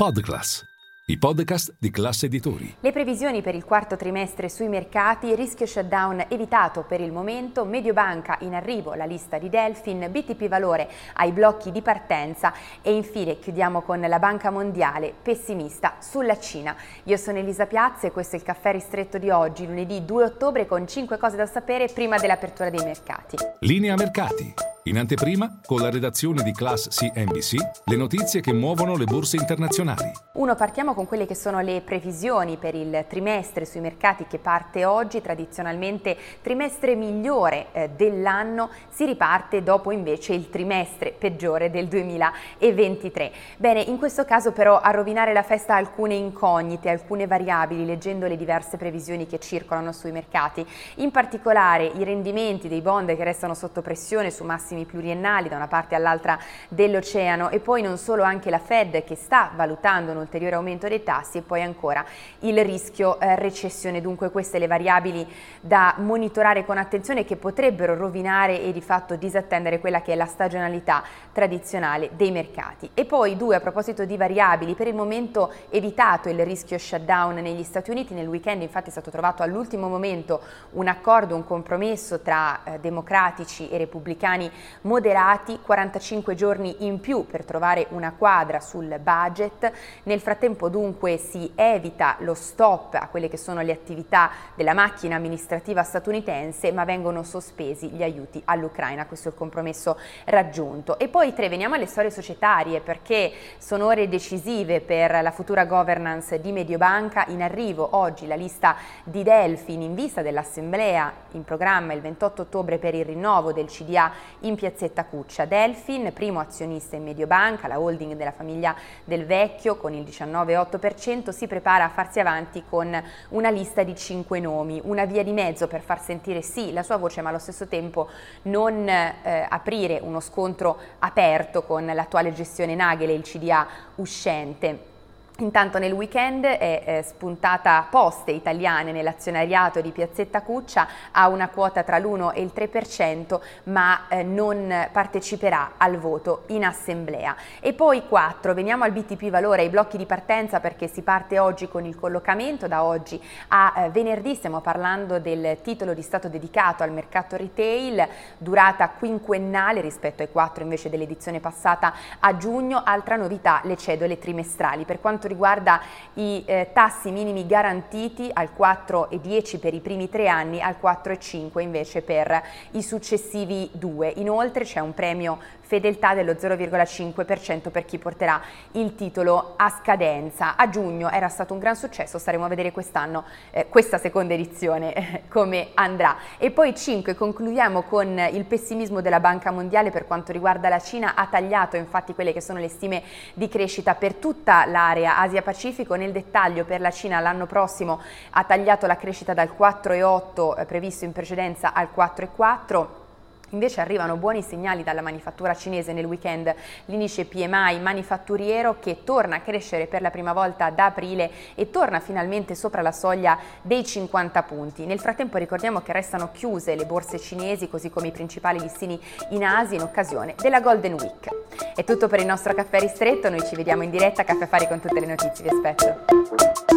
Podclass, i podcast di classe editori. Le previsioni per il quarto trimestre sui mercati, rischio shutdown evitato per il momento, Mediobanca in arrivo, la lista di Delfin, BTP Valore ai blocchi di partenza e infine chiudiamo con la Banca Mondiale pessimista sulla Cina. Io sono Elisa Piazza e questo è il caffè ristretto di oggi, lunedì 2 ottobre con 5 cose da sapere prima dell'apertura dei mercati. Linea mercati. In anteprima, con la redazione di Class CNBC, le notizie che muovono le borse internazionali. Uno, partiamo con quelle che sono le previsioni per il trimestre sui mercati che parte oggi, tradizionalmente trimestre migliore eh, dell'anno, si riparte dopo invece il trimestre peggiore del 2023. Bene, in questo caso però a rovinare la festa alcune incognite, alcune variabili, leggendo le diverse previsioni che circolano sui mercati. In particolare i rendimenti dei bond che restano sotto pressione su massimi massimi pluriennali da una parte all'altra dell'oceano e poi non solo anche la Fed che sta valutando un ulteriore aumento dei tassi e poi ancora il rischio eh, recessione. Dunque queste le variabili da monitorare con attenzione che potrebbero rovinare e di fatto disattendere quella che è la stagionalità tradizionale dei mercati. E poi due a proposito di variabili, per il momento evitato il rischio shutdown negli Stati Uniti, nel weekend infatti è stato trovato all'ultimo momento un accordo, un compromesso tra eh, democratici e repubblicani moderati, 45 giorni in più per trovare una quadra sul budget. Nel frattempo dunque si evita lo stop a quelle che sono le attività della macchina amministrativa statunitense, ma vengono sospesi gli aiuti all'Ucraina. Questo è il compromesso raggiunto. E poi tre, veniamo alle storie societarie perché sono ore decisive per la futura governance di Mediobanca. In arrivo oggi la lista di Delfin in vista dell'assemblea in programma il 28 ottobre per il rinnovo del CDA in in piazzetta Cuccia. Delfin, primo azionista in Mediobanca, la holding della famiglia del vecchio con il 19,8%, si prepara a farsi avanti con una lista di cinque nomi, una via di mezzo per far sentire sì la sua voce ma allo stesso tempo non eh, aprire uno scontro aperto con l'attuale gestione Nagel e il CDA uscente. Intanto nel weekend è eh, spuntata Poste Italiane nell'azionariato di Piazzetta Cuccia, ha una quota tra l'1 e il 3%, ma eh, non parteciperà al voto in assemblea. E poi 4, veniamo al BTP Valore, ai blocchi di partenza perché si parte oggi con il collocamento, da oggi a eh, venerdì stiamo parlando del titolo di Stato dedicato al mercato retail, durata quinquennale rispetto ai 4 invece dell'edizione passata a giugno, altra novità le cedole trimestrali. Per quanto riguarda i eh, tassi minimi garantiti al 4,10 per i primi tre anni, al 4,5 invece per i successivi due. Inoltre c'è un premio fedeltà dello 0,5% per chi porterà il titolo a scadenza. A giugno era stato un gran successo, staremo a vedere quest'anno eh, questa seconda edizione eh, come andrà. E poi 5, concludiamo con il pessimismo della Banca Mondiale per quanto riguarda la Cina, ha tagliato infatti quelle che sono le stime di crescita per tutta l'area Asia-Pacifico, nel dettaglio per la Cina l'anno prossimo ha tagliato la crescita dal 4,8 eh, previsto in precedenza al 4,4 Invece arrivano buoni segnali dalla manifattura cinese nel weekend, l'indice PMI manifatturiero che torna a crescere per la prima volta da aprile e torna finalmente sopra la soglia dei 50 punti. Nel frattempo ricordiamo che restano chiuse le borse cinesi così come i principali listini in Asia in occasione della Golden Week. È tutto per il nostro caffè ristretto, noi ci vediamo in diretta a Caffè Fari con tutte le notizie, vi aspetto.